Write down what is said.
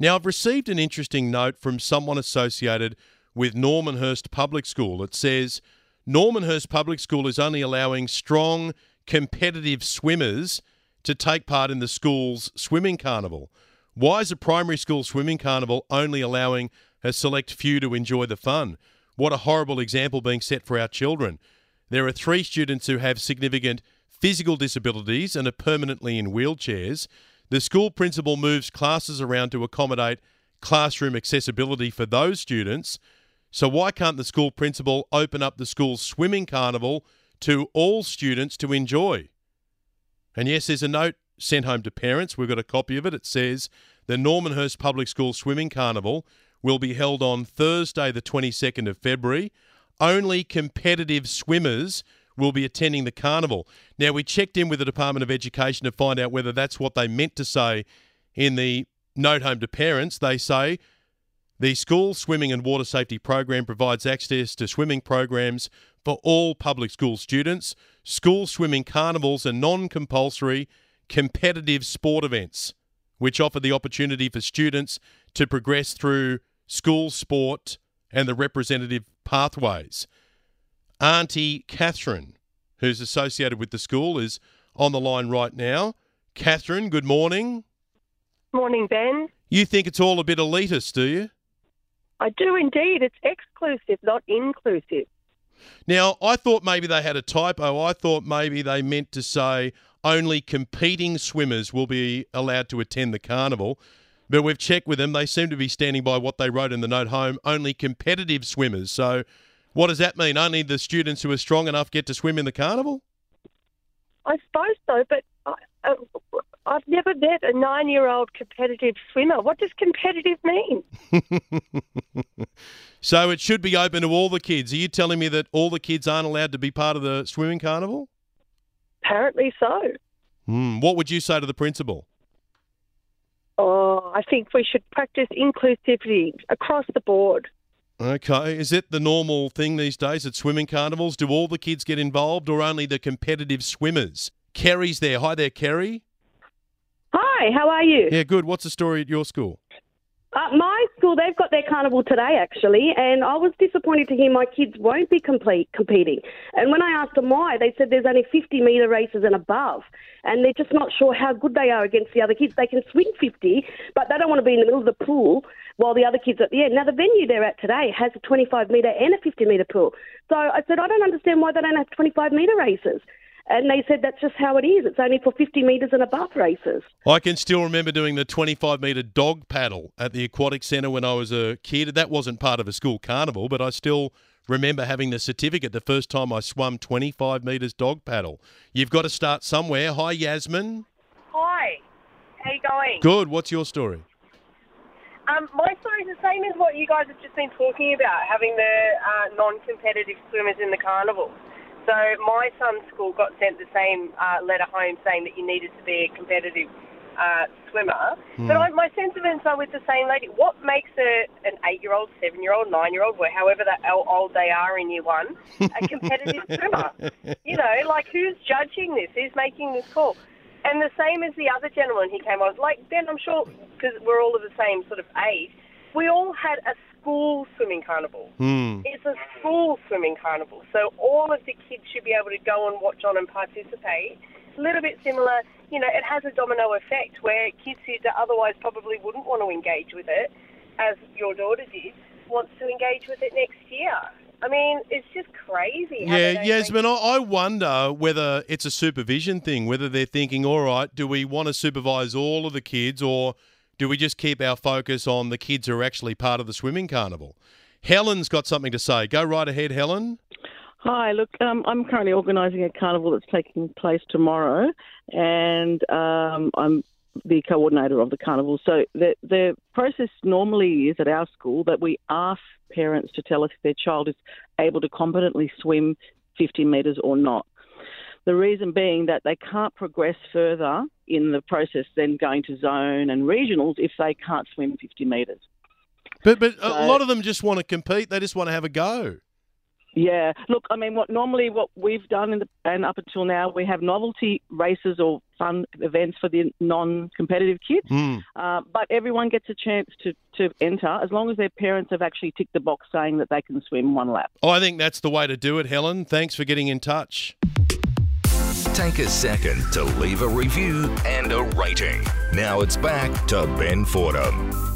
Now, I've received an interesting note from someone associated with Normanhurst Public School. It says Normanhurst Public School is only allowing strong, competitive swimmers to take part in the school's swimming carnival. Why is a primary school swimming carnival only allowing a select few to enjoy the fun? What a horrible example being set for our children. There are three students who have significant physical disabilities and are permanently in wheelchairs. The school principal moves classes around to accommodate classroom accessibility for those students. So, why can't the school principal open up the school's swimming carnival to all students to enjoy? And yes, there's a note sent home to parents. We've got a copy of it. It says the Normanhurst Public School Swimming Carnival will be held on Thursday, the 22nd of February. Only competitive swimmers will be attending the carnival. Now, we checked in with the Department of Education to find out whether that's what they meant to say in the note home to parents. They say the school swimming and water safety program provides access to swimming programs for all public school students. School swimming carnivals are non compulsory competitive sport events, which offer the opportunity for students to progress through school sport and the representative pathways. Auntie Catherine, who's associated with the school, is on the line right now. Catherine, good morning. Morning, Ben. You think it's all a bit elitist, do you? I do indeed. It's exclusive, not inclusive. Now, I thought maybe they had a typo. I thought maybe they meant to say only competing swimmers will be allowed to attend the carnival. But we've checked with them. They seem to be standing by what they wrote in the note home only competitive swimmers. So, what does that mean? Only the students who are strong enough get to swim in the carnival? I suppose so, but I, uh, I've never met a nine year old competitive swimmer. What does competitive mean? so, it should be open to all the kids. Are you telling me that all the kids aren't allowed to be part of the swimming carnival? Apparently so. Hmm. What would you say to the principal? Oh, I think we should practice inclusivity across the board. Okay. Is it the normal thing these days at swimming carnivals? Do all the kids get involved or only the competitive swimmers? Kerry's there. Hi there, Kerry. Hi, how are you? Yeah, good. What's the story at your school? Uh, my school, they've got their carnival today, actually, and I was disappointed to hear my kids won't be complete, competing. And when I asked them why, they said there's only 50 metre races and above, and they're just not sure how good they are against the other kids. They can swing 50, but they don't want to be in the middle of the pool while the other kids are at the end. Now, the venue they're at today has a 25 metre and a 50 metre pool. So I said, I don't understand why they don't have 25 metre races. And they said that's just how it is. It's only for 50 metres and above races. I can still remember doing the 25 metre dog paddle at the Aquatic Centre when I was a kid. That wasn't part of a school carnival, but I still remember having the certificate the first time I swum 25 metres dog paddle. You've got to start somewhere. Hi, Yasmin. Hi. How you going? Good. What's your story? Um, my story is the same as what you guys have just been talking about, having the uh, non-competitive swimmers in the carnival. So my son's school got sent the same uh, letter home saying that you needed to be a competitive uh, swimmer. Hmm. But I, my sentiments are with the same lady. What makes a, an eight-year-old, seven-year-old, nine-year-old, however that old they are in year one, a competitive swimmer? You know, like who's judging this? Who's making this call? And the same as the other gentleman he came on. Like Ben, I'm sure because we're all of the same sort of age. We all had a school swimming carnival. Hmm. It's a school swimming carnival, so all of the kids should be able to go and watch on and participate. A little bit similar, you know, it has a domino effect where kids who otherwise probably wouldn't want to engage with it, as your daughter did, wants to engage with it next year. I mean, it's just crazy. how they Yeah, don't Yasmin, I I wonder whether it's a supervision thing, whether they're thinking, all right, do we want to supervise all of the kids or do we just keep our focus on the kids who are actually part of the swimming carnival? Helen's got something to say. Go right ahead, Helen. Hi, look, um, I'm currently organising a carnival that's taking place tomorrow, and um, I'm the coordinator of the carnival. So the the process normally is at our school that we ask parents to tell us if their child is able to competently swim 50 metres or not. The reason being that they can't progress further in the process than going to zone and regionals if they can't swim 50 metres. But but a lot of them just want to compete. They just want to have a go. Yeah, look, I mean, what normally what we've done in the, and up until now, we have novelty races or fun events for the non-competitive kids, Mm. uh, but everyone gets a chance to, to enter as long as their parents have actually ticked the box saying that they can swim one lap. Oh, I think that's the way to do it, Helen. Thanks for getting in touch. Take a second to leave a review and a rating. Now it's back to Ben Fordham.